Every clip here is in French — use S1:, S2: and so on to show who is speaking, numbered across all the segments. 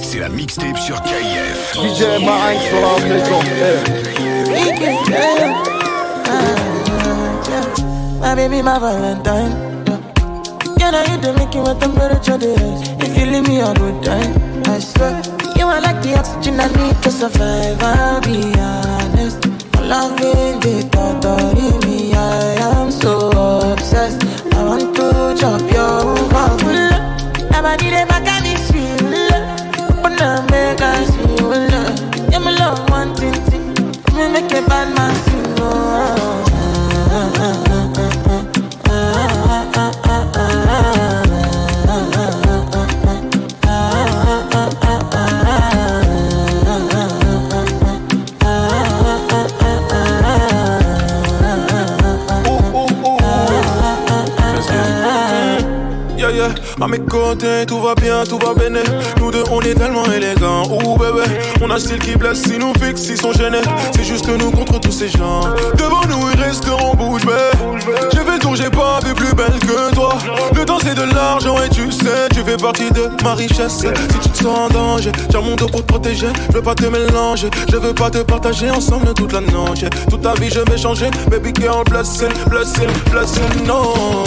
S1: C'est la mixtape sur KIF.
S2: DJ Marinx sur la maison.
S3: My baby, my Valentine. Can I hit the making what temperature there is? If you leave me, I would die. I swear, you are like the oxygen I need to survive. I'll be honest. Loving the thought of me, I am so obsessed. I want to chop your bubble. Nobody dey back at this shit. Open up, make us feel. Yeah, my love, one thing, thing. Make a bad man
S4: À mes côtés, tout va bien, tout va bien. Nous deux, on est tellement élégants. Ouh, bébé, on a style qui blesse, si nous fixe, ils sont gênés. C'est juste nous contre tous ces gens. Devant nous, ils resteront bouche bée. J'ai fait le tour, j'ai pas vu plus belle que toi. Le temps, c'est de l'argent, et tu sais, tu fais partie de ma richesse. Si tu te sens en danger, tiens mon dos pour te protéger. Je veux pas te mélanger, je veux pas te partager ensemble toute la noche. Toute ta vie, je vais changer. Baby girl, blessing, blessing, blessing, no.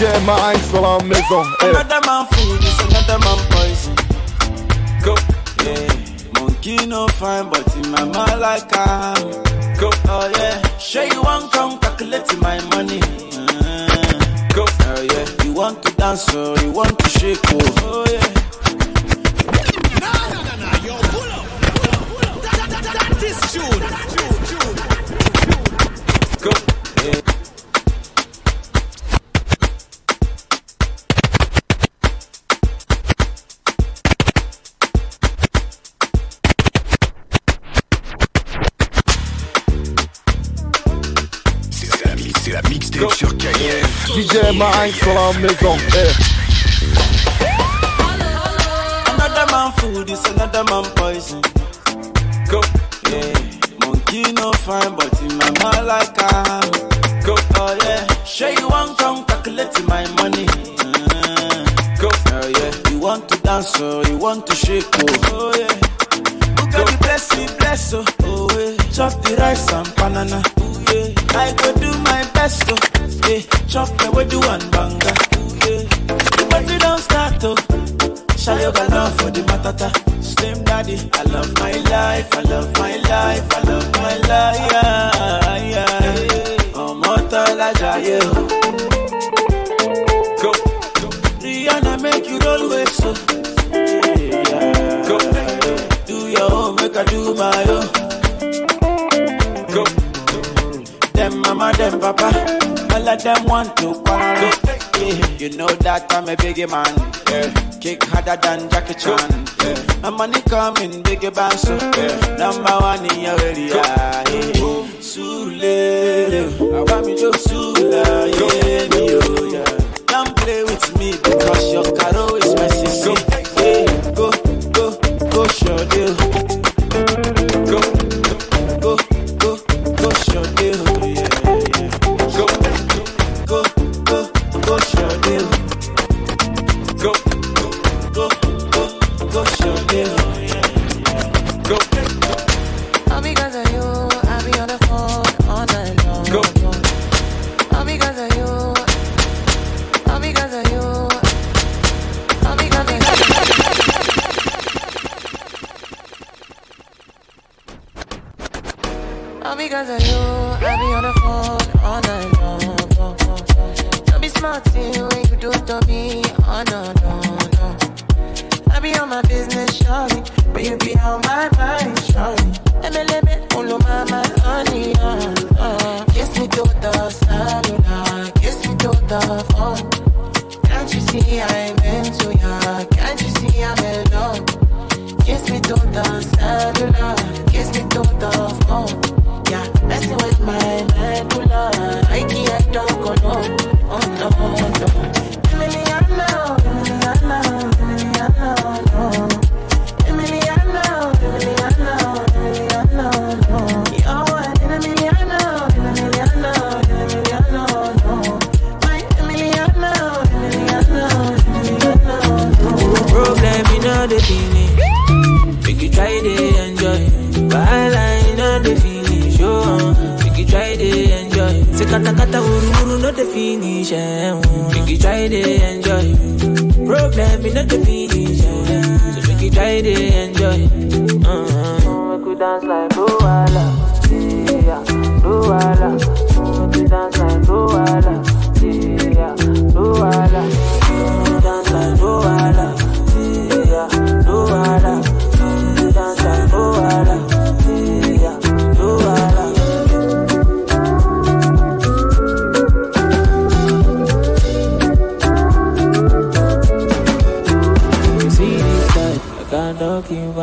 S2: DJ Marinx sur la maison. Eh.
S5: Another man food is another man poison. Go, yeah. Monkey no fine, but in my mind like I'm. Go, oh yeah. Sure you want come calculate my money. Uh, go, oh yeah. You want to dance or you want to shake, oh, oh yeah. Go, yeah.
S1: C'est la, mi- c'est la mixtape sur KIF.
S2: DJ Marinx sur la maison. Eh.
S5: Another man food is another man poison. Go, yeah. Monkey no fine, but in my mind like I'm. Go, oh yeah. Sure you want come calculate my money. Uh, go, oh yeah. You want to dance or you want to shake, oh, oh yeah. Who got the bless me, bless, oh, oh yeah. Chop the rice and banana, oh yeah. I go do my best to yeah, chop the way do one banga. Yeah. The party don't start to. Show your love for the matata. Slim daddy, I love my life, I love my life, I love my life. Yeah, yeah. Ọmọ tọ́lá jayé Them papa, all of them want to quarrel. Yeah. You know that I'm a biggie man. Yeah. Kick harder than Jackie Chan. Yeah. My money coming, biggie band so yeah. Number one in your area. Yeah. Sule, I want me to Sula, yeah, me, oh, yeah. Don't play with me because your caro is my sissy.
S6: Kata kata uru uru no the finish. Eh. Make you try to enjoy. Problem in all the finish. Eh. So make you try to enjoy. Uh-huh. Dance like Luala. Yeah, Luala. Make you dance like Luala.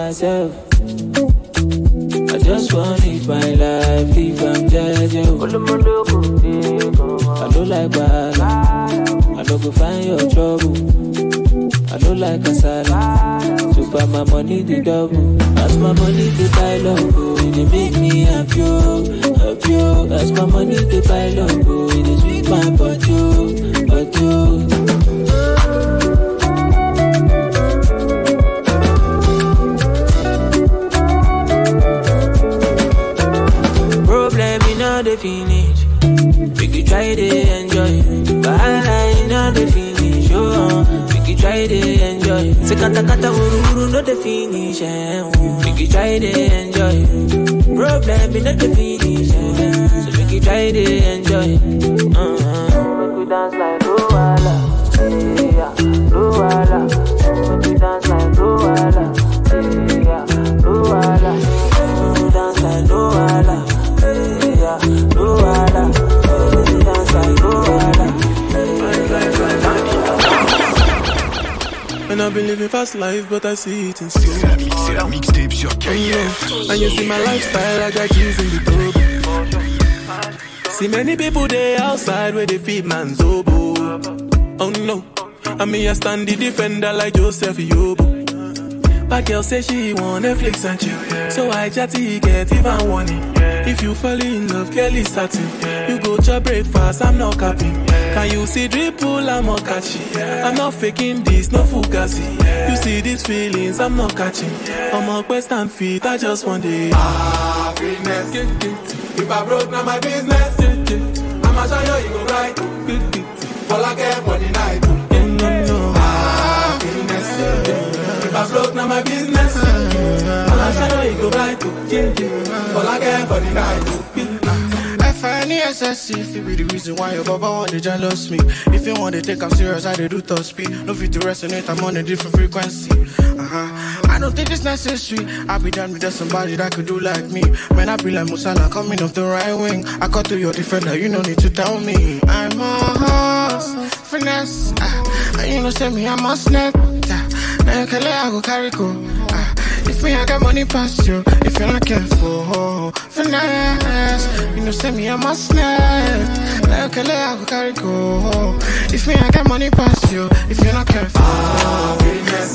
S6: Myself. I just want to live my life if I'm judging. I don't like bad. I don't go find your trouble. I don't like kasala. So far my money the double. As my money the buy logo, it dey make me happy, oh, happy. oh. As my money to buy logo, it dey sweet my body, oh, body. Oh. Finish. Make you try to enjoy. Bye, in all the finish. Oh, make you try to enjoy. Say kata uru uru no the finish. Eh, oh. Try to enjoy. Problem in the finish. Eh. So make you try to enjoy.
S7: And I've been living fast life, but I see it in slow.
S8: C'est la, la mixtape sur KF.
S7: And you see my lifestyle, I got keys in the dope. See many people there outside where they feed man's oboe. Oh no, I mean I stand the defender like Joseph Yobo. But girl say she want Netflix and chill. So I chatty get even warning. If you fall in love, girl is starting. You to breakfast, I'm not capping. Can you see dripple, I'm not catchy. I'm not faking this, no fugazi. You see these feelings, I'm not catching. I'm a quest and feet, I just want it. Happiness. Get, get, If I broke, now my business. I'ma show you, you go right. All I care for the night. Business. If I broke, now my business. I'ma show you, you go right. All I care for the night.
S9: F-I-N-E-S-S-E If it be the reason why your baba want to jealous me. If you want to take I'm serious, I dey do top speed. No fit to resonate, I'm on a different frequency. Uh-huh. I don't think it's necessary. I be done with somebody that could do like me. Man, I be like Musala coming off the right wing. I cut through your defender, you no need to tell me. I'm a horse, finesse. Uh, And you know send me, I'm a snap uh, Now you can let I go carry uh, if me, I got money past you. If you're not careful, finesse. You know, send me a must net. Like a lay, carry go. If me, I got money past you. If you're not careful,
S7: ah, business.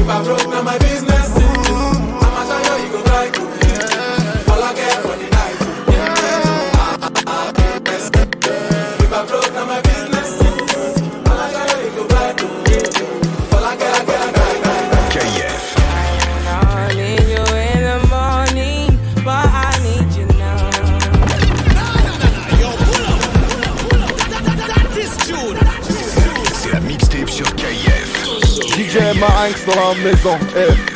S7: If I broke, now my business.
S10: DJ Marinx dans la maison. Eh.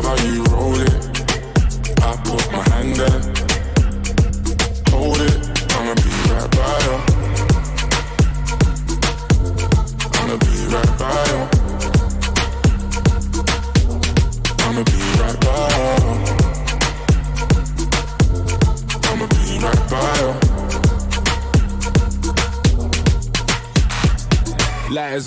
S2: Girl, I love how you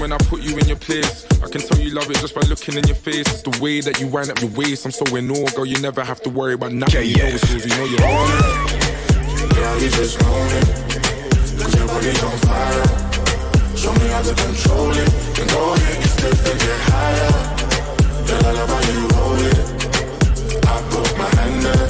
S11: when I put you in your place. I can tell you love it just by looking in your face. It's the way that you wind up your waist. I'm so in awe, girl. You never have to worry about nothing. You know it's yours, you know you're on it.
S2: Girl, you just own it. Cause your body's on fire. Show me how to control it. Then go ahead, you flip and get higher. Girl, I love how you roll it. I put my hand there.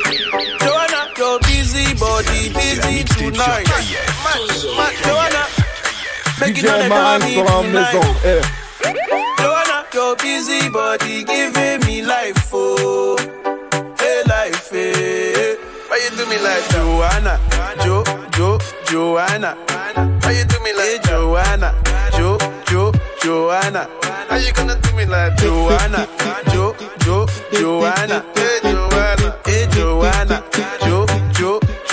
S5: body, busy tonight. Man, Joanna, making all
S2: DJ
S5: the
S2: Man
S5: money
S2: sur la maison.
S5: tonight.
S2: Eh.
S5: Joanna, your busy body giving me life, oh, hey life, eh. Why you do me like Joanna, Jo, Jo, Joanna? Why you do me like Joanna, Jo, Jo, Joanna? How you gonna do me like Joanna, Jo, Jo, Joanna? Hey Joanna, hey Joanna, Jo, Jo,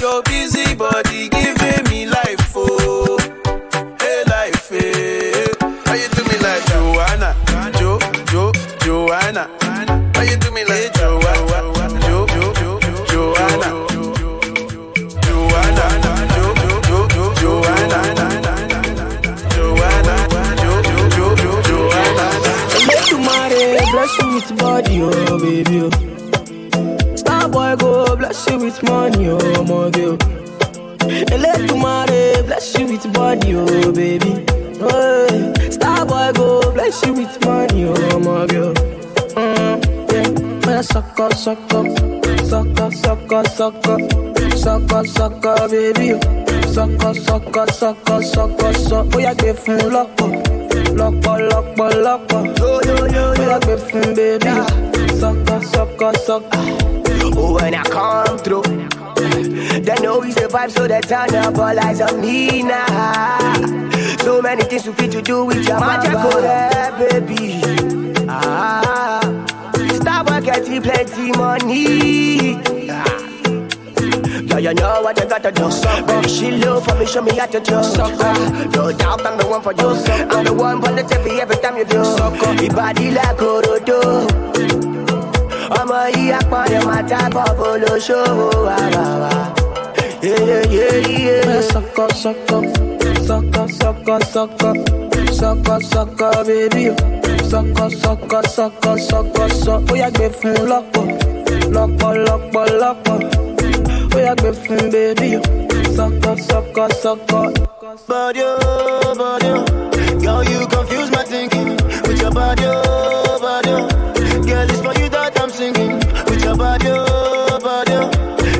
S5: your busy body giving me life, oh, hey life, eh. How you do me like Joanna, Jo, Jo, Joanna? How you do me like Joanna, Jo, Jo, Jo, Joanna? Joanna, Jo, Jo, Jo, Joanna, Joanna, Jo, Jo, Jo, Joanna.
S12: Make tomorrow bless you with body, oh baby. Oh. Star boy go bless you with money, oh my girl. Let you marry, bless you with body, oh baby. Eh, oh, star boy go, bless you with money, oh my girl. Mm, yeah. Eh, suck up, suck up, suck up, suck up, suck up, suck up, suck up, baby. Suck up, suck up, suck up, suck up, suck. Oh yeah, get full luck up, lock up, lock up, lock up. Yo yo yo, yo.
S13: Oh yeah, get full, baby. Suck up, suck up, suck up when I come through, they know we survive, so they turn up all eyes on me now. So many things we fit to do with your magic, oh, yeah, baby. Ah, Starbucks getting plenty money. Ah. Yeah, you know what you gotta do. Baby, she low for me, show me how to do. Ah, no doubt I'm the one for you. I'm the one for the every time you do. Your body like Orodo. Ọmọ yìí apọ̀lẹ̀ máa tábọ̀ bolóṣòwò àbàwà.
S12: sọ́kọ̀ sọ́kọ̀ sọ́kọ̀ sọ́kọ̀ sọ́kọ̀ sọ́kọ̀ sọ́kọ̀ bébí o sọ́kọ̀ sọ́kọ̀ sọ́kọ̀ sọ́kọ̀ sọ́ ó yá gbé fún lọ́pọ̀ lọ́pọ̀ lọ́pọ̀ lọ́pọ̀ ó yá gbé fún bébí o sọ́kọ̀ sọ́kọ̀ sọ́kọ̀.
S14: Body, oh, body, oh. Girl, you confuse my thinking with your body, oh,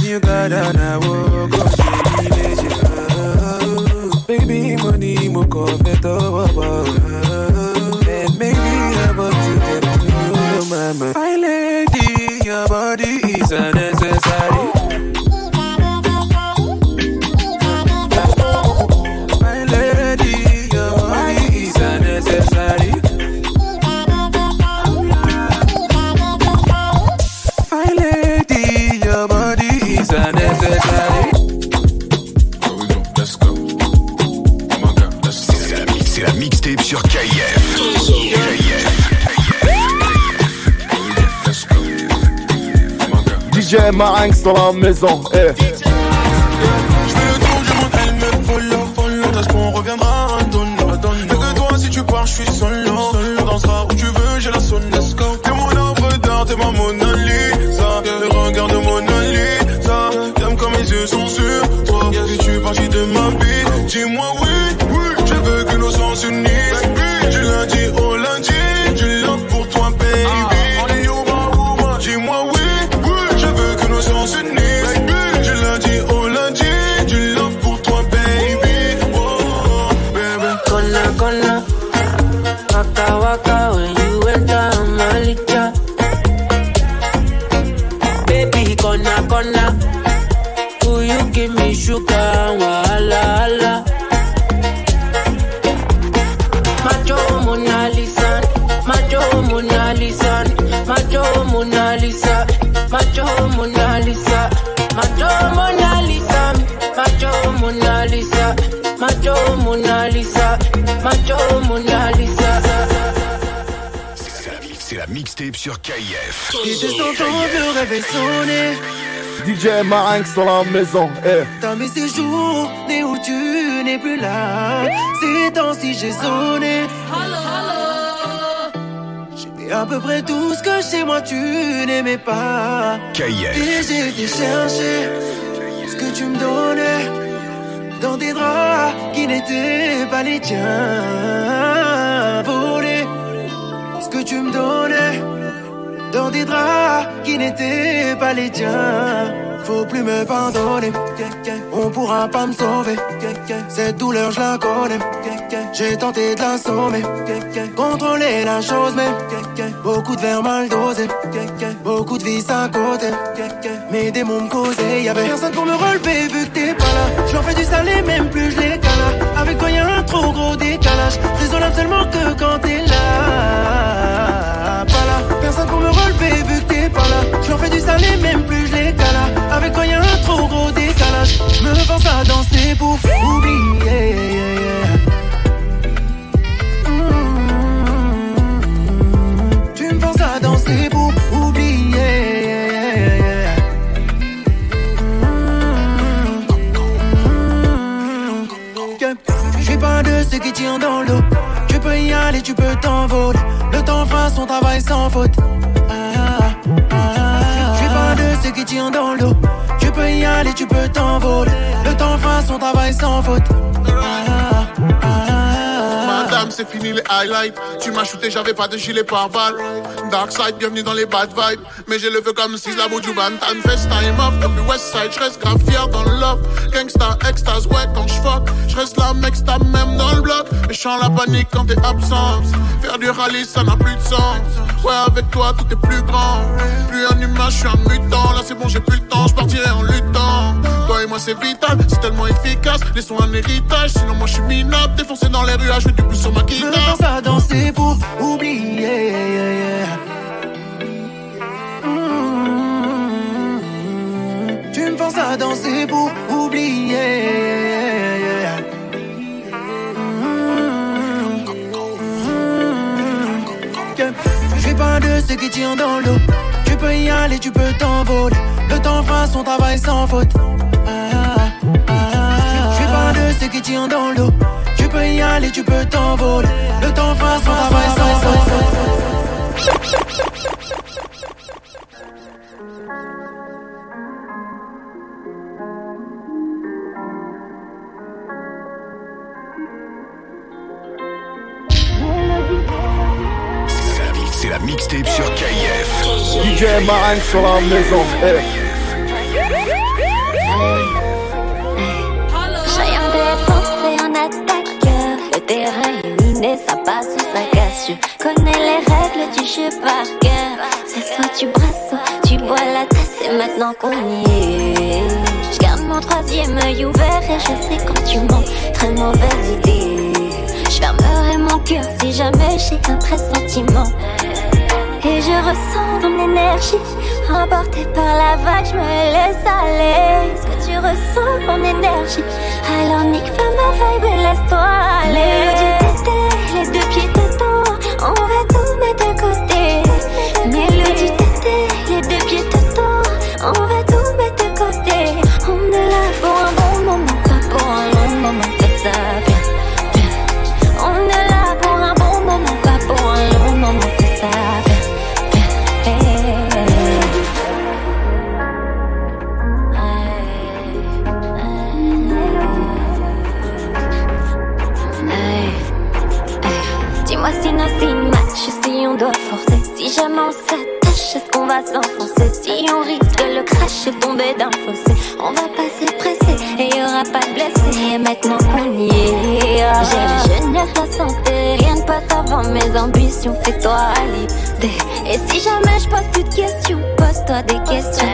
S14: you
S15: got an hour.
S16: DJ Marinx dans la maison. Eh.
S17: Macho Mona Lisa.
S15: C'est la mixtape sur KF.
S18: Et tes enfants le réveil sonner.
S16: DJ Marinx dans la maison. Eh.
S18: Dans mes séjours, né où tu n'es plus là. Ces temps-ci, j'ai sonné. J'ai fait à peu près tout ce que chez moi tu n'aimais pas.
S15: KF.
S18: Et j'ai été chercher ce que tu me donnais dans des draps qui n'étaient pas les tiens. Voler ce que tu me donnais dans des draps qui n'étaient pas les tiens. Faut plus me pardonner, on pourra pas me sauver. Cette douleur, je la connais. J'ai tenté de la sommer, contrôler la chose, mais beaucoup de verres mal dosés, beaucoup de vices à côté. Mes démons me causaient, y'avait personne pour me relever vu que t'es pas là. J'en fais du salé, même plus je les. Avec toi, y'a un trop gros décalage. Désolé seulement que quand t'es là. Pas là, personne pour me relever vu que t'es pas là. J'en fais du salé, même plus je les. Avec toi, y'a un trop gros décalage. Me force à danser pour oublier. Dans l'eau. Tu peux y aller, tu peux t'envoler. Le temps fera son travail sans faute. Ah, ah, ah. Je suis pas de ceux qui tirent dans l'eau. Tu peux y aller, tu peux t'envoler. Le temps fera son travail sans faute.
S19: C'est fini les highlights. Tu m'as shooté, j'avais pas de gilet par balle. Dark side, bienvenue dans les bad vibes. Mais j'ai le feu comme si la du bantan. Fest time off, depuis West Side, j'reste grave fier dans le love. Gangsta, extase, ouais, quand j'fuck. J'reste la mec, t'as même dans le bloc. Et j'sens la panique quand t'es absent. Faire du rallye, ça n'a plus de sens. Ouais, avec toi, tout est plus grand. Plus un humain, j'suis un mutant. Là, c'est bon, j'ai plus le temps, j'partirai en luttant. Toi et moi, c'est vital, c'est tellement efficace. Laissons un héritage, sinon moi, j'suis minable. Défoncé dans les rues, jouer du plus sur ma
S18: Me
S19: guitare.
S18: force à danser pour oublier. Tu me forces à danser pour oublier. Je suis pas de ceux qui tirent dans l'eau. Tu peux y aller, tu peux t'envoler. Le temps fera son travail sans faute. Ah, ah, ah. Je suis pas de ceux qui tirent dans l'eau. Tu peux y aller, tu peux t'envoler. Le temps fera son travail sans.
S15: C'est la mixtape sur KF.
S16: DJ Marinx sur la maison. Eh.
S20: Je connais les règles du jeu par cœur. C'est soit tu brasses, tu bois la tasse. Et maintenant qu'on y est, je garde mon troisième œil ouvert. Et je sais quand tu mens, très mauvaise idée. Je fermerai mon cœur si jamais j'ai un pressentiment. Et je ressens ton énergie, emportée par la vague, je me laisse aller. Est-ce que tu ressens mon énergie? Alors nique pas ma vibe et laisse-toi aller. Mélodie tété, les deux pieds dedans, on va tout mettre de côté. Mélodie tété, les deux pieds dedans, on va Si jamais on s'attache, est-ce qu'on va s'enfoncer? Si on risque le crash et tomber d'un fossé, on va pas se presser et y aura pas de blessés. Et maintenant qu'on y est, j'ai la jeunesse, la santé, rien ne passe avant mes ambitions. Fais-toi l'idée. Et si jamais je pose plus de questions, pose-toi des questions.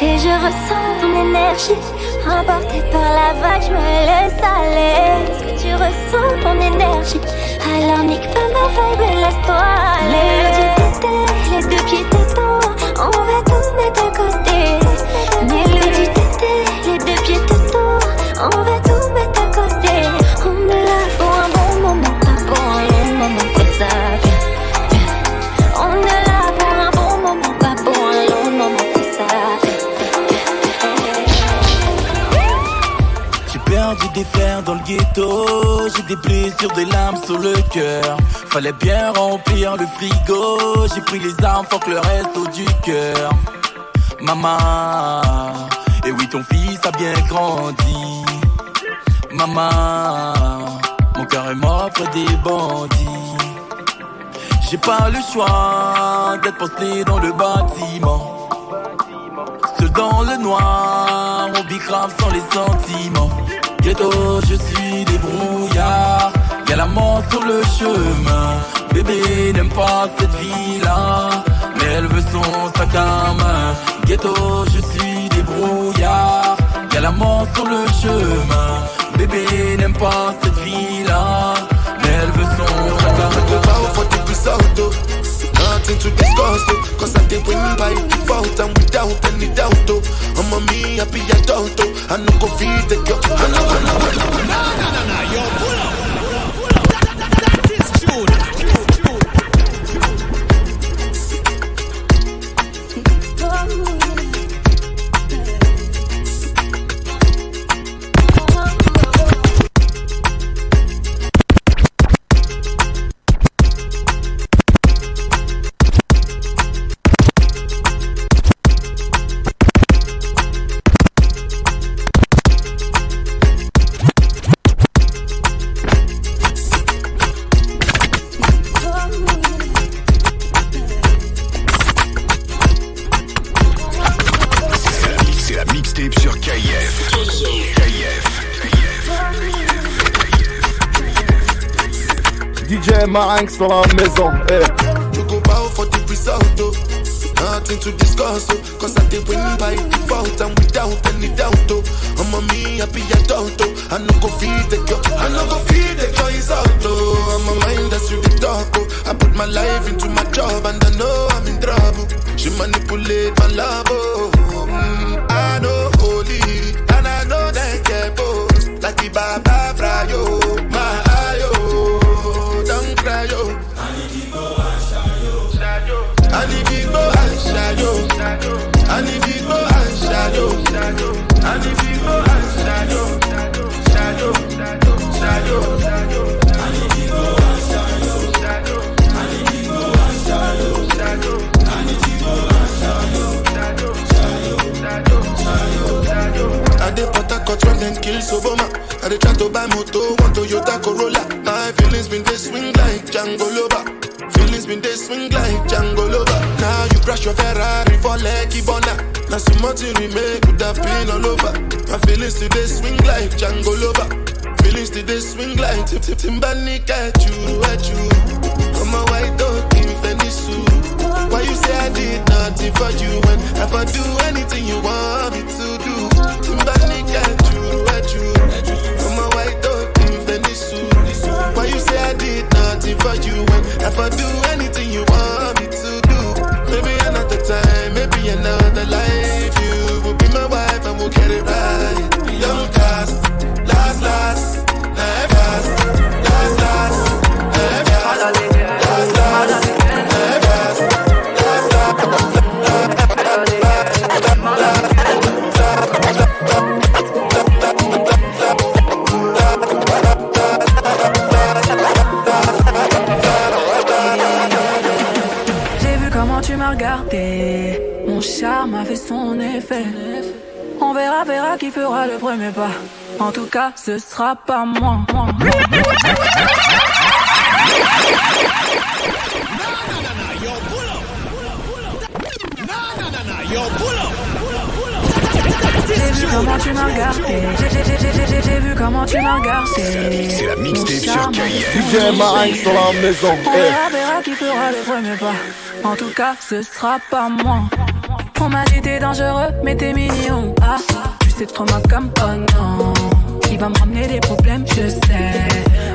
S20: Et je ressens ton énergie, emportée par la vague, je me laisse aller. Tu ressens mon énergie? Alors nique pas ma vibe et laisse-toi aller. Mélodie les deux pieds dedans, on va tout mettre de côté. Mélodie tété, les deux pieds dedans, on va
S5: des dans le ghetto, j'ai des blessures, des larmes sur le cœur. Fallait bien remplir le frigo, j'ai pris les armes, faut que le resto du cœur. Maman, et oui ton fils a bien grandi. Maman, mon cœur est mort près des bandits. J'ai pas le choix d'être posté dans le bâtiment. Seul dans le noir, on bicrave sans les sentiments. Ghetto, je suis des brouillards. Y'a la mort sur le chemin. Bébé n'aime pas cette vie-là, mais elle veut son sac à main. Ghetto, je suis des brouillards. Y'a la mort sur le chemin. Bébé n'aime pas cette vie-là, mais elle veut son sac à main.
S21: Nothing to discuss, oh, cause I did win by default and without any doubt, oh. I'm a me happy adult, oh. I no go feed the girl,
S10: DJ Marinx dans la maison. eh.
S21: A when them kill Soboma. I did try to buy moto, one Toyota Corolla. My feelings been they swing like Django Loba. Feelings been they swing like Django Lover. Now you crash your Ferrari for Lucky Bona. Now some money we make could have been all over. My feelings today swing like Django Lover. Feelings to the swing like tip tip Timberlake at you, at you. I'm a white dog in suit. Why you say I did nothing for you when if I do anything you want me to do? At white dog suit. Why you say I did nothing for you when if I do anything you
S4: effet. On verra, verra qui fera le premier pas. En tout cas, ce sera pas moi. moi, moi, moi. J'ai vu comment tu m'as regardé. J'ai- j'ai- j'ai- j'ai- j'ai- J'ai vu comment tu m'as regardé.
S8: C'est la mixtape sur
S4: charme a
S8: KF.
S4: fait son
S10: DJ Marinx dans la maison.
S4: on
S10: eh.
S4: verra, verra qui fera le premier pas. En tout cas, ce sera pas moi. On m'a dit t'es dangereux, mais t'es mignon. Ah, tu sais trop ma comme oh non. Il va me ramener des problèmes, je sais.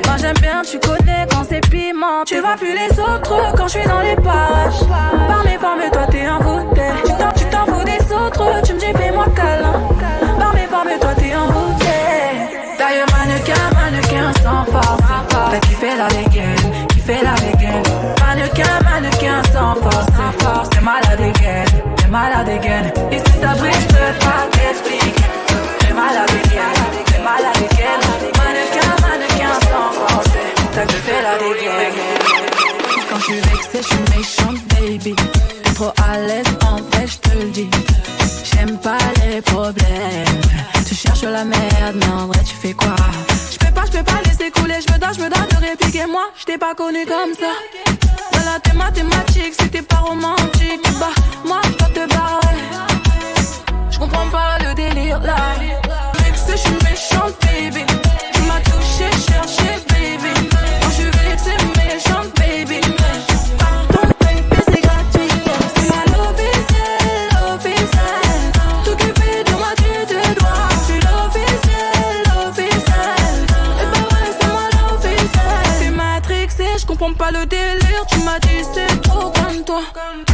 S4: Moi j'aime bien, tu connais quand c'est piment. Tu vois plus les autres quand je suis dans les parages. Par mes formes, toi t'es un bouteille. Tu t'en, tu t'en fous des autres, tu me dis fais-moi câlin. Par mes formes, toi t'es un bouteille. D'ailleurs, mannequin, mannequin sans force. T'as kiffé la dégaine, sans force, sans force. T'es malade again, t'es malade again. Et si ça brille, je peux pas t'expliquer. T'es malade again, t'es malade again. Mannequin, mannequin sans force. T'as kiffé la dégaine. Quand suis vexée, je suis méchante, baby. T'es trop à l'aise, en vrai, je te le dis. J'aime pas les problèmes. Tu cherches la merde, mais en vrai, tu fais quoi? Je peux pas, je peux pas laisser couler. Je me dois, je me de répliquer. Moi, je t'ai pas connu comme ça. T'es mathématique, c'était pas romantique. Bah, moi, dois te barrer. Je comprends pas le délire là. Vexée, je suis méchante, baby. Pas le délire. Tu m'as dit c'est trop comme toi. C'est toi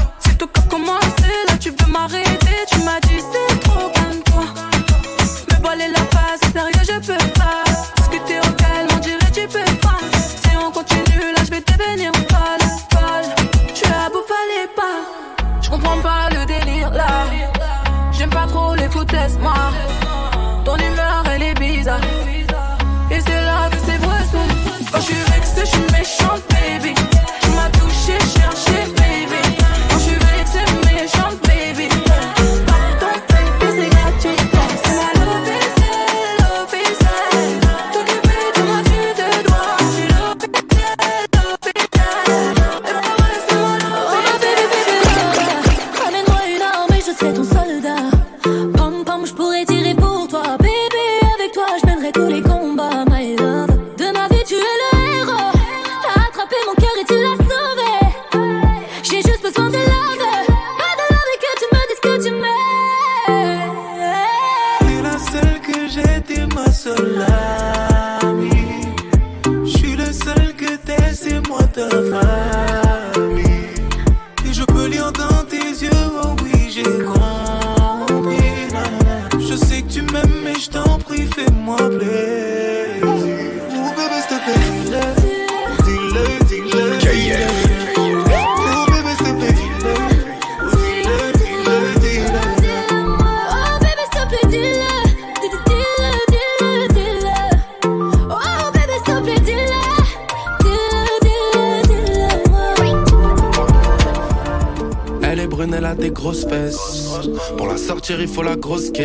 S15: C'est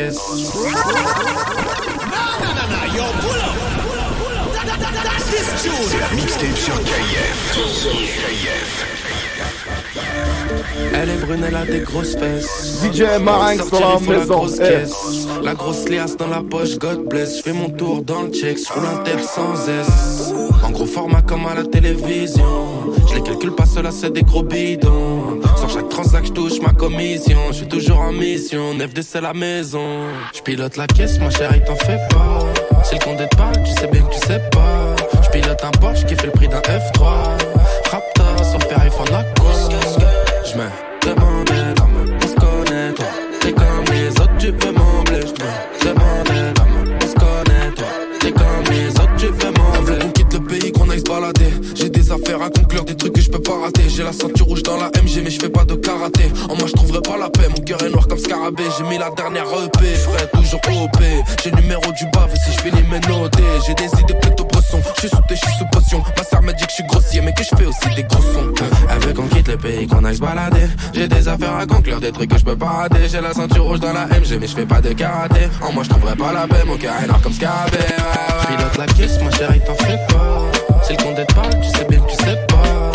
S15: la
S8: mixtape sur KF. KF.
S22: Elle est brune, elle a des grosses fesses.
S10: DJ Marinx dans la maison,
S22: grosse
S10: eh.
S22: caisse. La grosse liasse dans la poche, God bless. Je fais mon tour dans le check, je terre sans S. En gros format comme à la télévision. Je les calcule pas seul, c'est des gros bidons. Sur chaque transac, je touche ma commission. Je suis toujours en mission, 9D c'est la maison. Je pilote la caisse, ma chérie, t'en fais pas. Si le compte te parle, tu sais bien que tu sais pas. Je pilote un Porsche qui fait le prix d'un F3. Raptor, son père, il font la Je me pas rater. J'ai la ceinture rouge dans la MG, mais je fais pas de karaté. En moi, je trouverai pas la paix. Mon cœur est noir comme scarabée. J'ai mis la dernière EP, frère, toujours OP. J'ai le numéro du bave si je finis mes notés. J'ai des idées plutôt bresson. Je suis sous je suis sous potion. Ma sœur me dit que je suis grossier, mais que je fais aussi des gros sons. Elle veut qu'on quitte le pays, qu'on aille se balader. J'ai des affaires à conclure, des trucs que je peux pas rater. J'ai la ceinture rouge dans la MG, mais je fais pas de karaté. En moi, je trouverai pas la paix. Mon cœur est noir comme scarabée. Ouais, pilote la caisse, ma chérie, t'en fais pas. Si le compte te parle, tu sais bien que tu sais pas.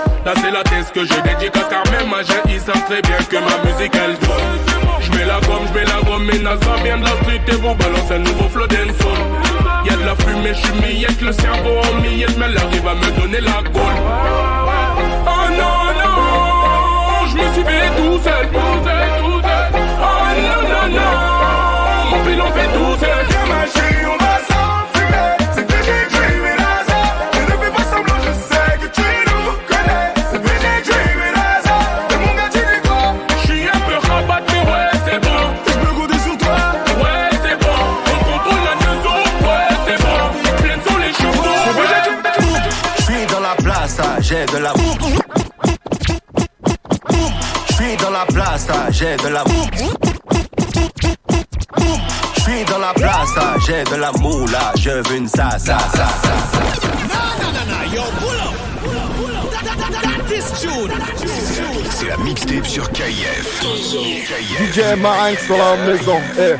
S23: Là c'est la thèse que je dédicace car même ma ils savent très bien que ma musique elle donne Je mets la gomme, je mets la gomme et NASA vient de la street et vous balance un nouveau flow dancehall. Y'a de la fumée, je suis miette, le cerveau en miette mais elle arrive à me donner la gaule Oh non non, je me suis fait tout tout seul, Oh non non non, mon pilon fait tout seul. Viens ma on va s'enfumer j'ai
S24: de la J'suis dans la place, j'ai de la J'suis dans la place, j'ai de la moula, je veux une ça, ça, ça, ça.
S8: C'est la mixtape sur KIF. KIF.
S10: DJ Marinx sur la maison.
S24: Hey.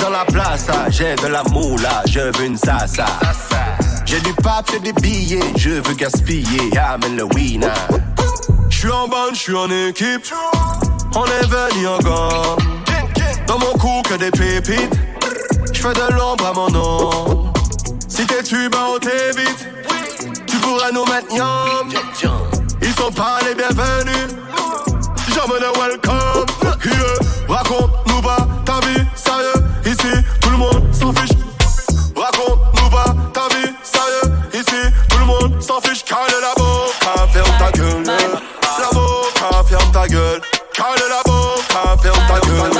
S24: Dans la place, j'ai de la moula, je veux une ça. J'ai du papier, des billets, je veux gaspiller, amène le winner. Je suis en bande, je suis en équipe, on est venu en gang. Dans mon cou que des pépites, je fais de l'ombre à mon nom. Si t'es tu bah on t'évite, tu pourrais nous yam. Ils sont pas les bienvenus, j'emmène un welcome. Yeah. Raconte-nous pas ta vie, ici tout le monde s'en fiche. Raconte-nous pas ta vie, sérieux, ici tout le monde s'en fiche. Cale la boca, ferme ta gueule. La boca, ferme ta gueule. Cale la boca, ferme ta gueule.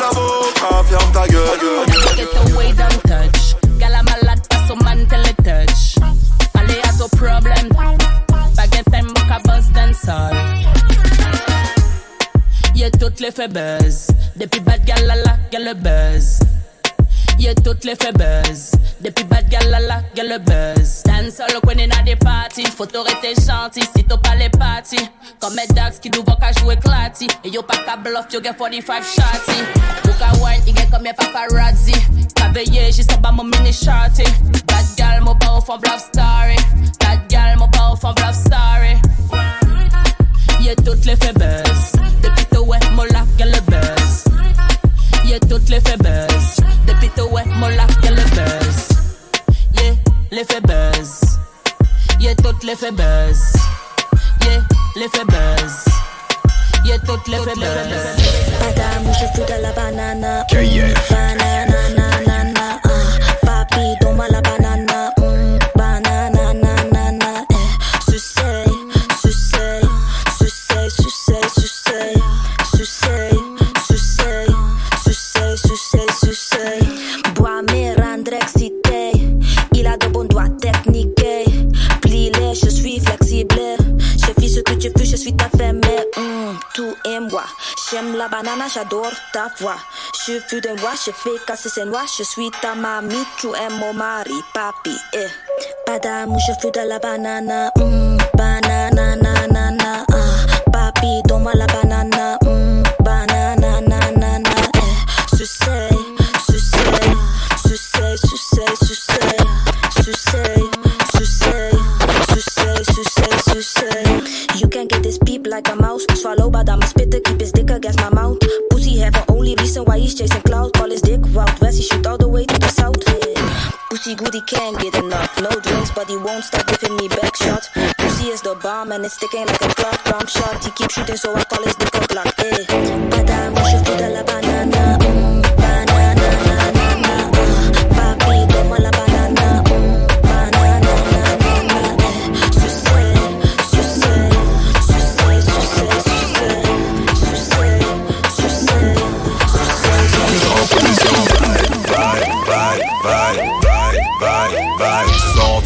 S24: La boca, ferme ta gueule.
S25: Get away, don't touch. Gal, I'm a lad, pass some man touch. Allez, à ton problème. Baguette. Y'a toutes les fait buzz. Depuis bad gal, la la, gal le buzz. Y'a toutes les fait buzz. Depuis bad gal, la la, gal le buzz. Dance all when in a des parties. Faut t'arrêter gentil si t'as pas les parties. Comme mes dax qui doivent qu'à jouer clati. Et yo pas qu'à bluff, yo get 45 shotty. Book a wine, get comme mes paparazzi. Cabeye, juste en bas mon mini shorty. Bad gal, mon pas au fond bluff story. Bad gal, mon pas au fond bluff story.
S19: Voix. Je fus d'un roi, je fais casser ses noix. Je suis ta mamie, tu es mon mari, papi. Eh. Pas d'amour, je fus de la banane. Mm, banana, na, na, na, ah. Papi, donne-moi la banane. Mm, banana, na, na, na, eh. Sucez, sucez, sucez, sucez, sucez, sucez, sucez, sucez, sucez, sucez. You can't get this beep like a mouse. Swallow, but I'm a spitter, keep his dick against my mouth. Reason why he's chasing clout. Call his dick wild west, he shoot all the way to the south. Pussy good, he can't get enough. No drinks, but he won't stop giving me back shots. Pussy is the bomb and it's sticking like a clock. Drum shot, he keeps shooting, so I call his dick a.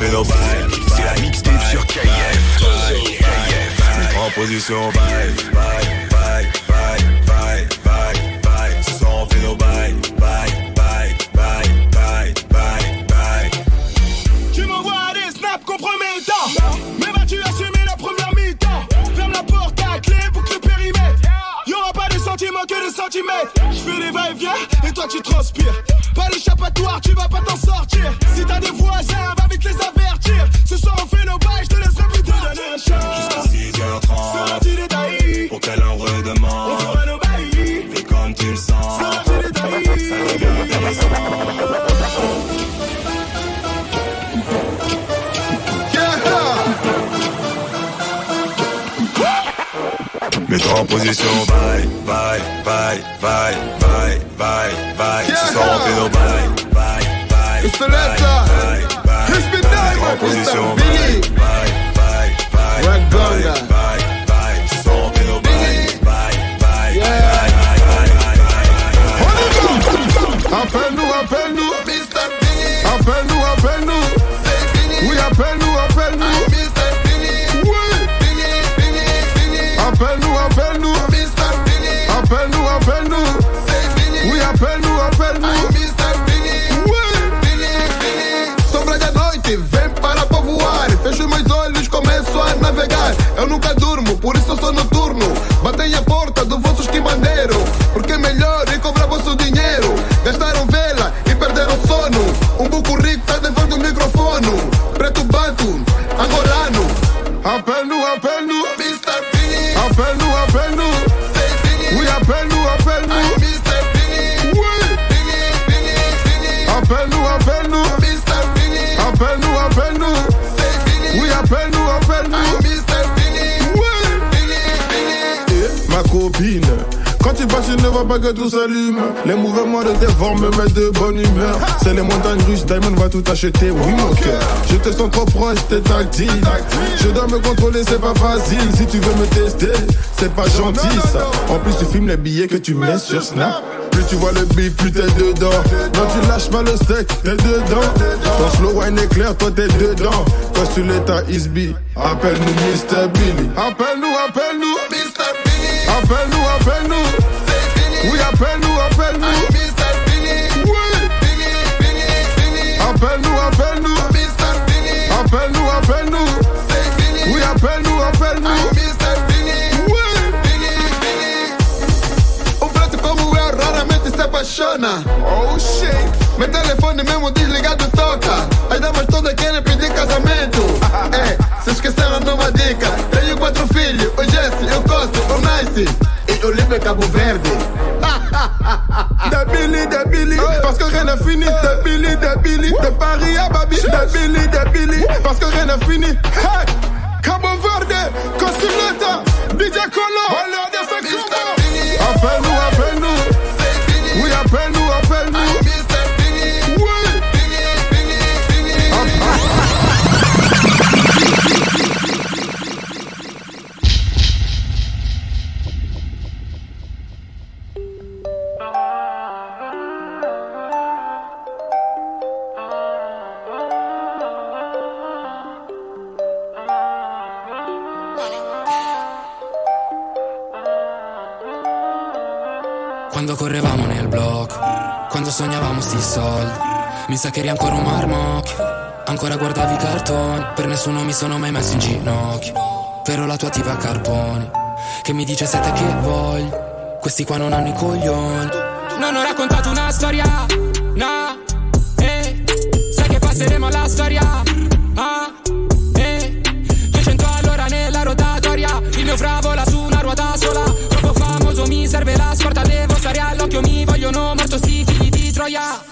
S8: fait. C'est la mixtape sur KF. En position bye, position. bye, bye, bye, bye.
S26: forme Quand tu passes, il ne va pas que tout s'allume. Les mouvements de tes formes me mettent de bonne humeur. C'est les montagnes russes, Diamond va tout acheter, oui mon cœur. Je te sens trop proche, t'es tactile. Je dois me contrôler, c'est pas facile. Si tu veux me tester, c'est pas gentil ça. En plus, tu filmes les billets que tu mets sur Snap. Plus tu vois le bif, plus t'es dedans. Non, tu lâches pas le steak, t'es dedans. Ton slow wine est clair, toi t'es dedans. Sur l'état Isby, appelle-nous Mr. Billy. Appelle-nous, appelle-nous. O new. Oui. Prato como eu raramente se apaixona. Oh shit. Meu telefone mesmo desligado toca. As damas todas querem pedir casamento. é, se esqueceram de uma dica. Tenho quatro filhos, o Jesse, o Costa, o Nice. de Cabo Verde. De Billy, de parce que rien n'est fini. De Billy, de Paris à Babi. De Billy, parce que rien n'est fini. Hey, Cabo Verde, Costineta, DJ Colo, on de Sacramento. Appelle-nous, appelle-nous. Oui, appelle-nous, appelle-nous.
S27: Quando correvamo nel blocco, quando sognavamo sti soldi. Mi sa che eri ancora un marmocchio, ancora guardavi i cartoni. Per nessuno mi sono mai messo in ginocchio. Però la tua tipa carponi, che mi dice sette che voglio. Questi qua non hanno i coglioni.
S28: Non ho raccontato una storia, no, eh. Sai che passeremo alla storia, ah, eh. 200 all'ora nella rotatoria, il mio fra vola su una ruota sola. Troppo famoso mi serve la scorta, stare all'occhio, mi vogliono morto sti figli di Troia.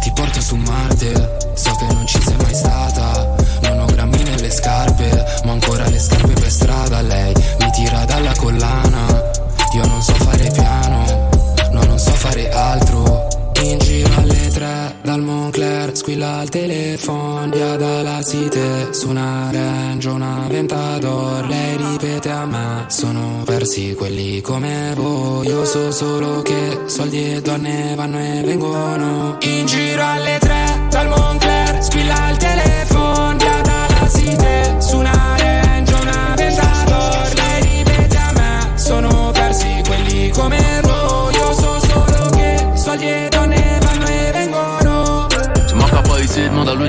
S27: Ti porto su Marte, so che non ci sei mai stata. Non ho grammi nelle scarpe, ma ancora le scarpe per strada. Lei mi tira dalla collana. Io non so fare piano, no, non so fare altro. In giro alle tre dal Moncler, squilla il telefono, via dalla cité, su una range, una ventador. Lei ripete a me, sono persi quelli come voi. Io so solo che soldi e donne vanno e vengono.
S28: In giro alle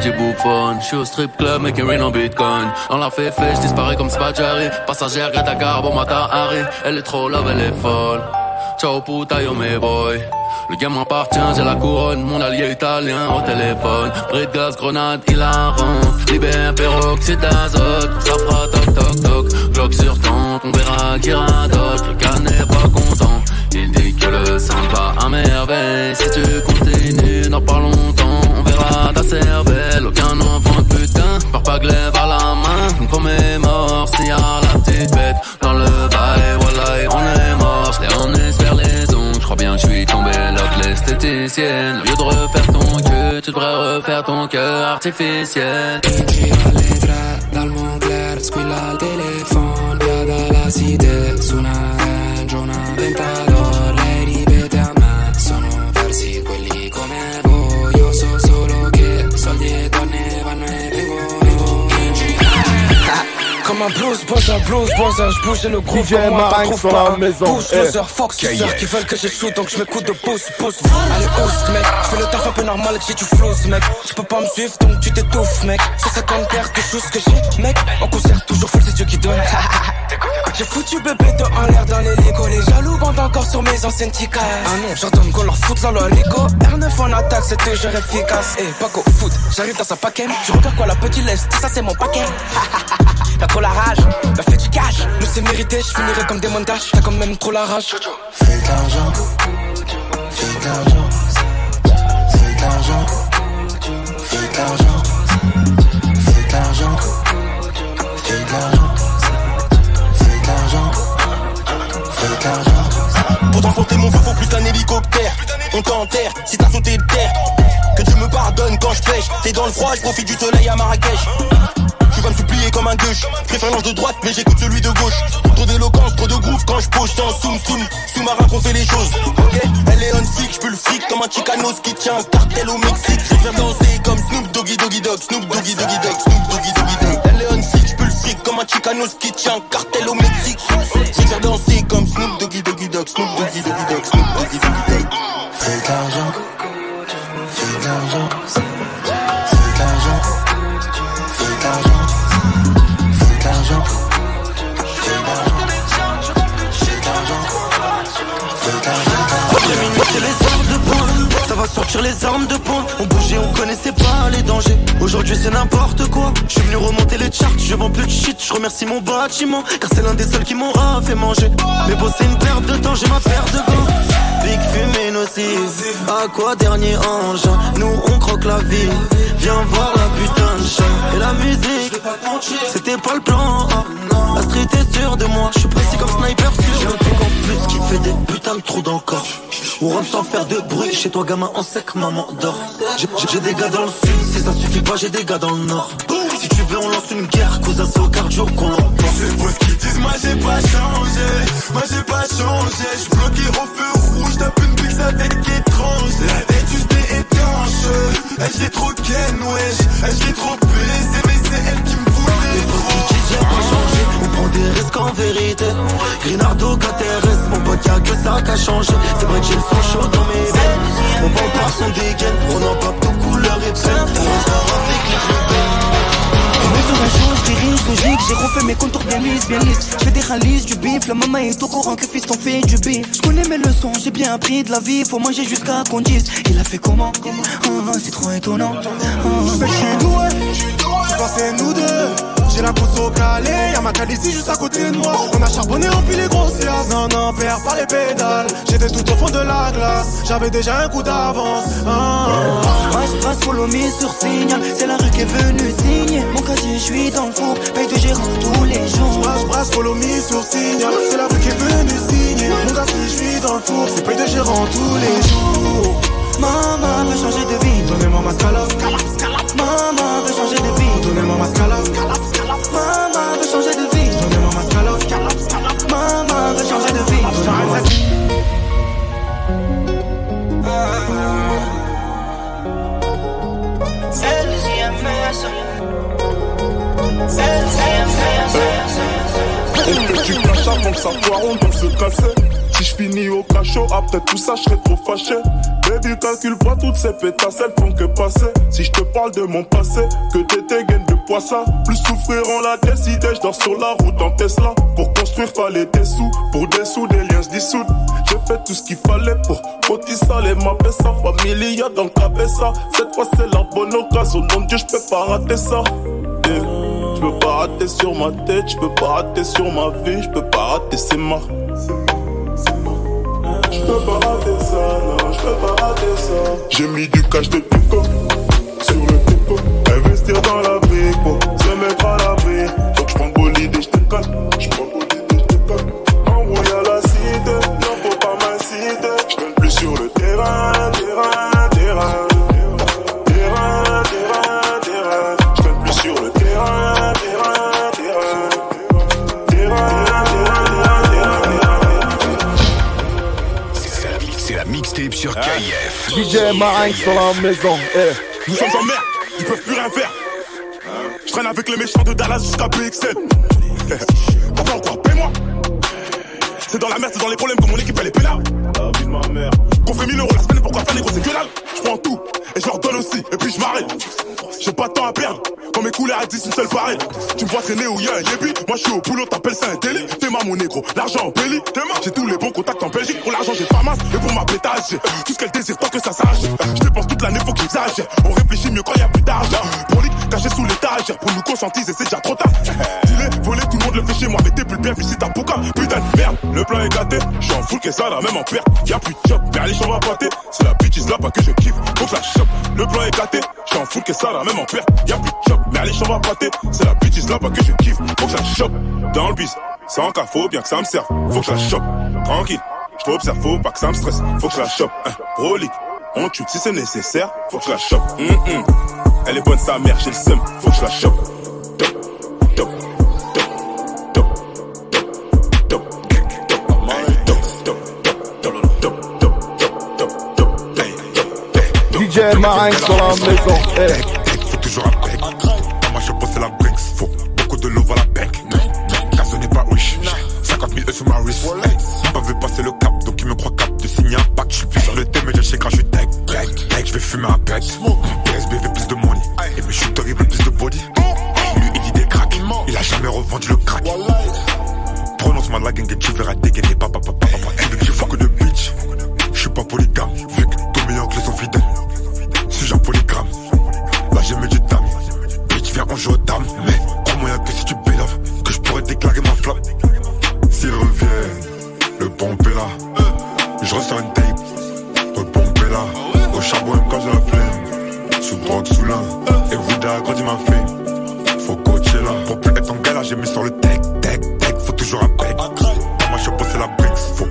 S29: ici, demande à Luigi Buffon. Je suis au strip club, making rain en bitcoin. On l'a fait fait, je disparais comme Spaggiari. Passagère, Greta Garbo, matin Harry. Elle est trop love, elle est folle. Ciao puta, yo mes boy. Le game m'appartient, j'ai la couronne, mon allié italien au téléphone. Bris de gaz, grenade, il a rentre. Libère, peroxyde d'azote, ça fera toc toc toc. Glock sur tempe, on verra qui radote. Le gars n'est pas content. Il dit que le sang va à merveille. Si tu l'esthéticienne. Au lieu de refaire ton cul, tu devrais refaire ton cœur artificiel.
S27: dal Moncler, squilla il telefono, via dalla cité, su una range, una ventador. Lei ripete a me, sono persi quelli come voi. Io so solo che soldi e donne vanno e vengono. In giro.
S30: Comme un blues buzzer, blues buzzer, je bouge et le groove
S2: DJ
S30: moi, trouves
S2: dans la
S30: pas un.
S2: maison, eh.
S30: loser, fuck,
S2: KF.
S30: suceurs qui veulent que j'échoue, donc je m'écoute de pouce, pouce. Allez, oust, mec, je fais le taf un peu normal si tu flouses, mec. Tu peux pas me suivre, donc tu t'étouffes, mec. 150 paires de choses que j'ai, mec. En concert, toujours full, c'est Dieu qui donne. J'ai foutu bébé de en l'air dans les Lego. Les jaloux bandent encore sur mes anciennes ticas. Ah non, j'ordonne qu'on leur foute dans le Lego. R9 en attaque, c'est toujours efficace. Et pas qu'au foot, j'arrive dans sa paquet. Tu regardes quoi, la petite laisse, ça c'est mon paquet. T'as trop la rage, t'as fait du cash. Nous c'est mérité, je finirai comme des montages. T'as quand même trop la rage.
S31: Fais de l'argent, fais de l'argent, fais de l'argent, fais de l'argent, fais de l'argent, fais de l'argent, fais de l'argent, fais de l'argent.
S32: Pour transporter mon feu, faut plus qu'un hélicoptère. On t'enterre si t'as sauté de terre. Que Dieu me pardonne quand je pêche. T'es dans le froid, je profite du soleil à Marrakech. Tu vas me supplier comme un gueuche. Préférence de droite, mais j'écoute celui de gauche. Trop d'éloquence, trop de groove quand je pose sans soum soum. Sous-marin qu'on fait les choses. Ok, elle est on flic, j'peux le fric comme un Chicanos qui tient un cartel au Mexique. Je viens danser comme Snoop Doggy Doggy Dog, Snoop Doggy Doggy Dog, Snoop Doggy Doggy Dog. Elle est on flic, j'peux le fric comme un Chicanos qui tient un cartel au Mexique. Je danser comme
S14: c'est n'importe quoi. Je suis venu remonter les charts, je vends plus de shit Je remercie mon bâtiment. Car c'est l'un des seuls qui m'aura fait manger. Mais bon c'est une perte de temps, j'ai ma paire de gants. Big fumée nocive À quoi dernier ange Nous on croque la vie. Viens voir la putain de chat. Et la musique C'était pas le plan. A. La street est sûre de moi. Je suis précis comme sniper sûr J'ai un truc en plus qui fait des putains de trous dans le corps On rentre sans faire de bruit. Chez toi gamin en sec maman dort. J'ai- des gars dans le sud Si ça suffit pas j'ai des gars dans le nord. Si tu veux on lance une guerre Cousin c'est au cardio qu'on l'emporte
S21: C'est faux ce qu'ils disent, moi j'ai pas changé, moi j'ai pas changé, je suis bloqué au feu rouge, tape une pix avec étrange, tête juste est étanche, elle j'ai trop ken, wesh, elle j'ai trop baisé, mais c'est elle qui me
S14: pas changé, on prend des risques en vérité Grinardo, KTRS, mon pote y a que ça qui a changé. C'est vrai que j'ai chaud dans mes veines. On parle par son dégaine, on en pape de couleur et peine. On encore avec
S18: je dirige logique, j'ai refait mes contours bien lisses, bien lisses. Je fais des ralices, du bif, la maman est au courant que fils t'en fait du bif. Je connais mes leçons, j'ai bien appris de la vie, faut manger jusqu'à qu'on dise. Il a fait comment Ah, C'est trop étonnant. Ah,
S26: Je suis doué, je pense c'est nous deux. J'ai la pousse au calé, y'a ma ici juste à côté de moi. On a charbonné, rempli les grossières. Non, non, perds pas les pédales. J'étais tout au fond de la glace, j'avais déjà un coup d'avance. Ah.
S18: Brasse, brasse, follow me sur signal. C'est la rue qui est venue signer. Mon casier, je suis dans le four. Paye de gérant tous les jours.
S26: Brasse, brasse, follow me sur signal. C'est la rue qui est venue signer. Mon si je suis dans le four, c'est paye de gérant tous les jours.
S18: Maman veut changer de vie.
S26: Donnez-moi ma scalope.
S18: Maman veut changer de vie.
S26: Donnez-moi ma scalope.
S18: Maman veut changer de vie.
S26: Je mets ma scalopska.
S18: Maman veut changer de vie.
S26: J'arrête Celle
S33: qui aime la On te on le savoir, on se casser. Si je finis au cachot, après tout ça, je serais trop fâché. Baby, calcule pas toutes ces pétasses, elles font que passer. Si je te parle de mon passé, que t'étais gaine de poisson. Plus souffrir en la décidé, je dors sur la route en Tesla. Pour construire, fallait des sous. Pour des sous, des liens se dissoudent. J'ai fait tout ce qu'il fallait pour cotiser les ma sa familia dans cabessa. Cette fois, c'est la bonne occasion. Mon Dieu, je peux pas rater ça. Je peux pas rater sur ma tête, je peux pas rater sur ma vie, je peux pas rater, c'est mort. Je peux pas rater ça, non, je peux pas rater ça. J'ai mis du cash de pico sur le pico. Investir dans la brico, se mettre à l'abri. Donc je prends bolide et je te colle. Je prends bolide et je te colle. À la cité, non faut pas m'inciter. Je donne plus sur le terrain, terrain. Sur
S8: KIF.
S10: DJ Marinx dans la maison. Eh.
S33: Nous sommes en merde, ils peuvent plus rien faire. Je traîne avec les méchants de Dallas jusqu'à BXL. Papa encore, paie-moi. C'est dans la merde, c'est dans les problèmes que mon équipe elle est pénale. La vie de ma mère. Qu'on fait 1000 euros la semaine, pourquoi faire les gros, c'est que dalle? Je prends tout et je leur donne aussi, et puis je m'arrête. J'ai pas de temps à perdre. Quand mes couleurs à 10, une seule pareille. Tu me vois traîner où y a un yébi. Moi je suis au boulot, t'appelles ça un délit. T'es ma mon négro, l'argent en ma, j'ai tous les bons contacts en Belgique. Pour l'argent, j'ai pas masse. Et pour ma pétage, tout ce qu'elle désire tant que ça s'arrache. Je dépense toute l'année, faut qu'ils exagèrent. On réfléchit mieux quand y a plus d'argent. Pour caché sous l'étage. Pour nous conscientiser, c'est déjà trop tard. Dealer, voler, tout le monde le fait chez moi. Mais t'es plus bien, si t'as Pouka. Putain de merde, le plan est gâté. J'suis en full, que ça, la même en perte. Y'a plus de job, mais allez, j'en vais pâter. C'est la bitch là pas que je kiffe. Faut que la chope. Le plan est gâté. J'suis en full, que ça, même en perte. Y'a plus de job, mais allez, j'en vais pâter. C'est la bitch là pas que je kiffe. Faut que la chope. Dans le bis, sans cas, faut bien que ça me serve. Faut que la chope. Tranquille. Je faut pas que ça me stresse. Faut que je la chope. Hein. Relique. On tue si c'est nécessaire. Faut que je la chope. Hum, hum. Elle est bonne sa mère, j'ai le seum. Faut que je la chope.
S10: DJ Marinx dans la maison.
S8: Toujours un bec. Dans ma chapeau, c'est la Brinks. Faut beaucoup de love à la bec. Casse n'est pas riche. 50 000 E sur ma wrist. Hey. Pas vu passer le cap, donc il me croit cap de signer un pack. J'suis plus sur le thème, mais j'ai chez je suis tech. Tech, tech, j'vais fumer un bec. PSB veut plus de money. Et mes shooters, ils veulent plus de body. Lui, il dit des cracks. Il a jamais revendu le crack. Prononce-moi la gang et tu verras dégainer. Papa, papa, papa. Elle veut que je que de bitch? J'suis pas polygame. Flamme. S'ils reviennent, le pompe est là. Je ressens une tape, le pompe est là. Au charbon, même quand j'ai la flemme. Sous drogue, sous l'un. Et Ruda a grandi ma fée. Faut coacher là. Pour plus être en galère, j'ai mis sur le tech, tech, tech. Faut toujours un bec. Moi, je c'est la Brinks. Faut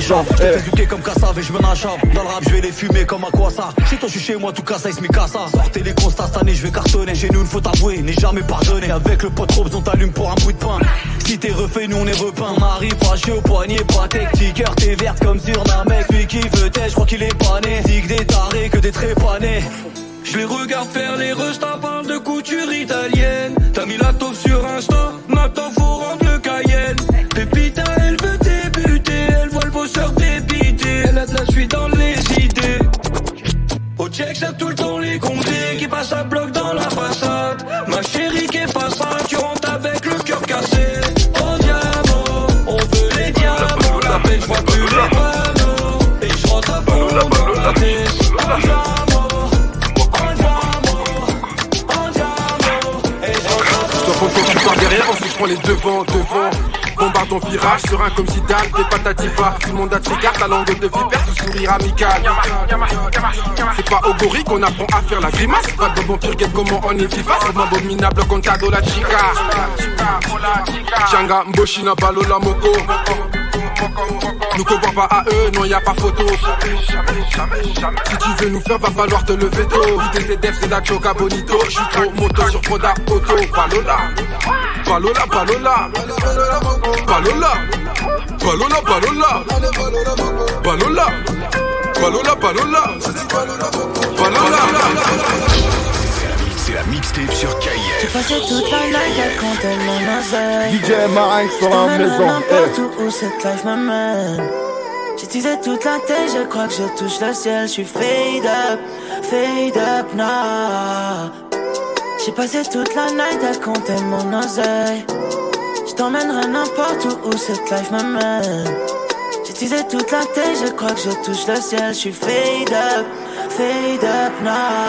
S8: Je
S15: fais
S34: comme Kassav et je me nachave Dans le rap je vais les fumer comme à quoi ça Chez toi je suis chez moi tout cas ça il se met ça Sortez les constats cette année je vais cartonner. J'ai nous une faute avouée n'est jamais pardonné. Avec le Robes on t'allume pour un bout de pain. Si t'es refait nous on est repeint. On arrive fâché au poignet pas tactique T'es verte comme sur un mec Lui qui veut je crois qu'il est pas né. Zig des tarés que des trépanés je les regarde faire les rushs, t'as parle de couture italienne. T'as mis la taupe sur Insta, la suite dans les idées. Au check j'aime tout le temps les condés qui passent à bloc dans la façade. Ma chérie qui est pas ça, tu rentres avec le cœur cassé. Oh diamant, on veut les diamants. La peine je vois plus les panneaux. Et je rentre à fond dans la tête Oh diamant
S11: Tu pars derrière, ensuite je prends les devants, devant. Ton virage, serein comme Zidane, fais pas ta diva. Tout le monde a trigard, ta langue de vipère, sous sourire amical. C'est pas au gorille qu'on apprend à faire la grimace. Pas de bon pire comment on est vivace. C'est abominable contado la chica. Changa, Mboshina, Balola, Moko. Nous compare pas à eux, non y a pas photo. Si tu veux nous faire, va falloir te lever tôt. L'idée des c'est la choca bonito. J'suis trop moto sur Proda Auto. Palola, Palola, Palola, Palola, Palola, Palola, Palola, Palola, Palola, Palola.
S8: C'est la mixtape sur KIF.
S18: J'ai passé toute la night à compter mon oseille.
S10: DJ Marinx sur la maison.
S18: n'importe où, où cette life m'amène. J'utilisais toute la tête, je crois que je touche le ciel. Je suis fade up, fade up now. J'ai passé toute la night à compter mon oseille. T'emmènerai n'importe où, où cette life m'amène. J'utilisais toute la tête, je crois que je touche le ciel. Je suis fade up, fade up now.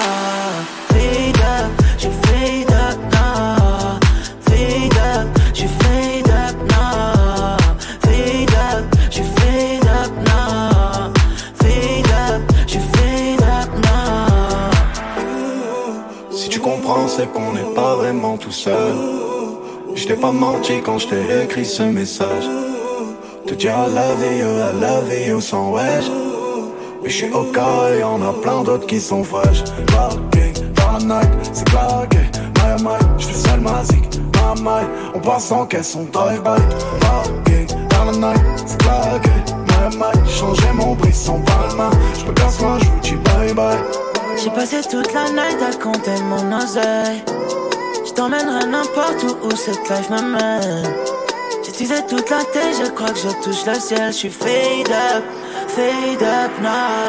S18: Fade up, je suis fade up now. Fade up, je suis fade up now. Fade up, je suis fade up now. Fade up, je suis fade up now.
S35: Si tu comprends, c'est qu'on n'est pas vraiment tout seul. Je t'ai pas menti quand je t'ai écrit ce message. Te dire I love you, I love you sans wesh. Mais je suis au cas et y'en a plein d'autres qui sont fraîches. Parking night, c'est claqué. My my, je suis seul magique. My my, on passe en caisse, on drive by. Parking night, c'est claqué. My my, changer mon brisson par la main. Je me casse moi, je vous dis bye bye.
S18: J'ai passé toute la night à compter mon oseille. T'emmènerai n'importe où où cette life m'amène. J'utilisais toute la tête, je crois que je touche le ciel. Je suis fade up, fade up now.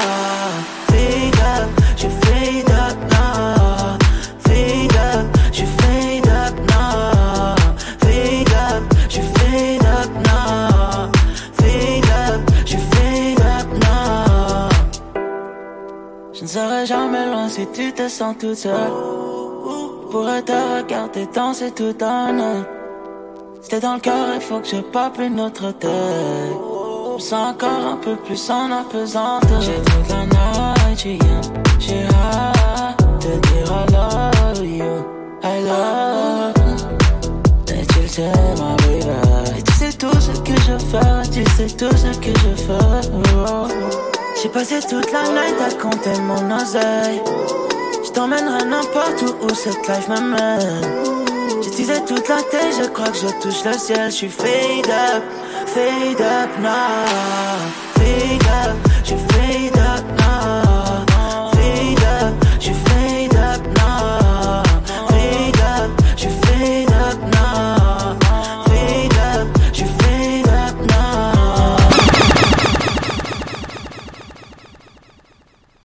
S18: Fade up, je suis fade up now. Fade up, je suis fade up now. Fade up, je suis fade up now. Fade up, je suis fade up now. Je ne serai jamais loin si tu te sens toute seule. Pourrais te regarder danser tout un an. C'était dans le cœur, il faut que je pape une autre tête. Je me sens encore un peu plus en apesanteur. J'ai toute la night. J'ai hâte de dire I love you. I love. Et tu le sais, ma baby. Et tu sais tout ce que je fais, tu sais tout ce que je fais. J'ai passé toute la night à compter mon oseille. Je t'emmènerai n'importe où où cette life m'amène. J'utilisais toute la tête, je crois que je touche le ciel. Je suis fade up, fade up now. Fade up, je fade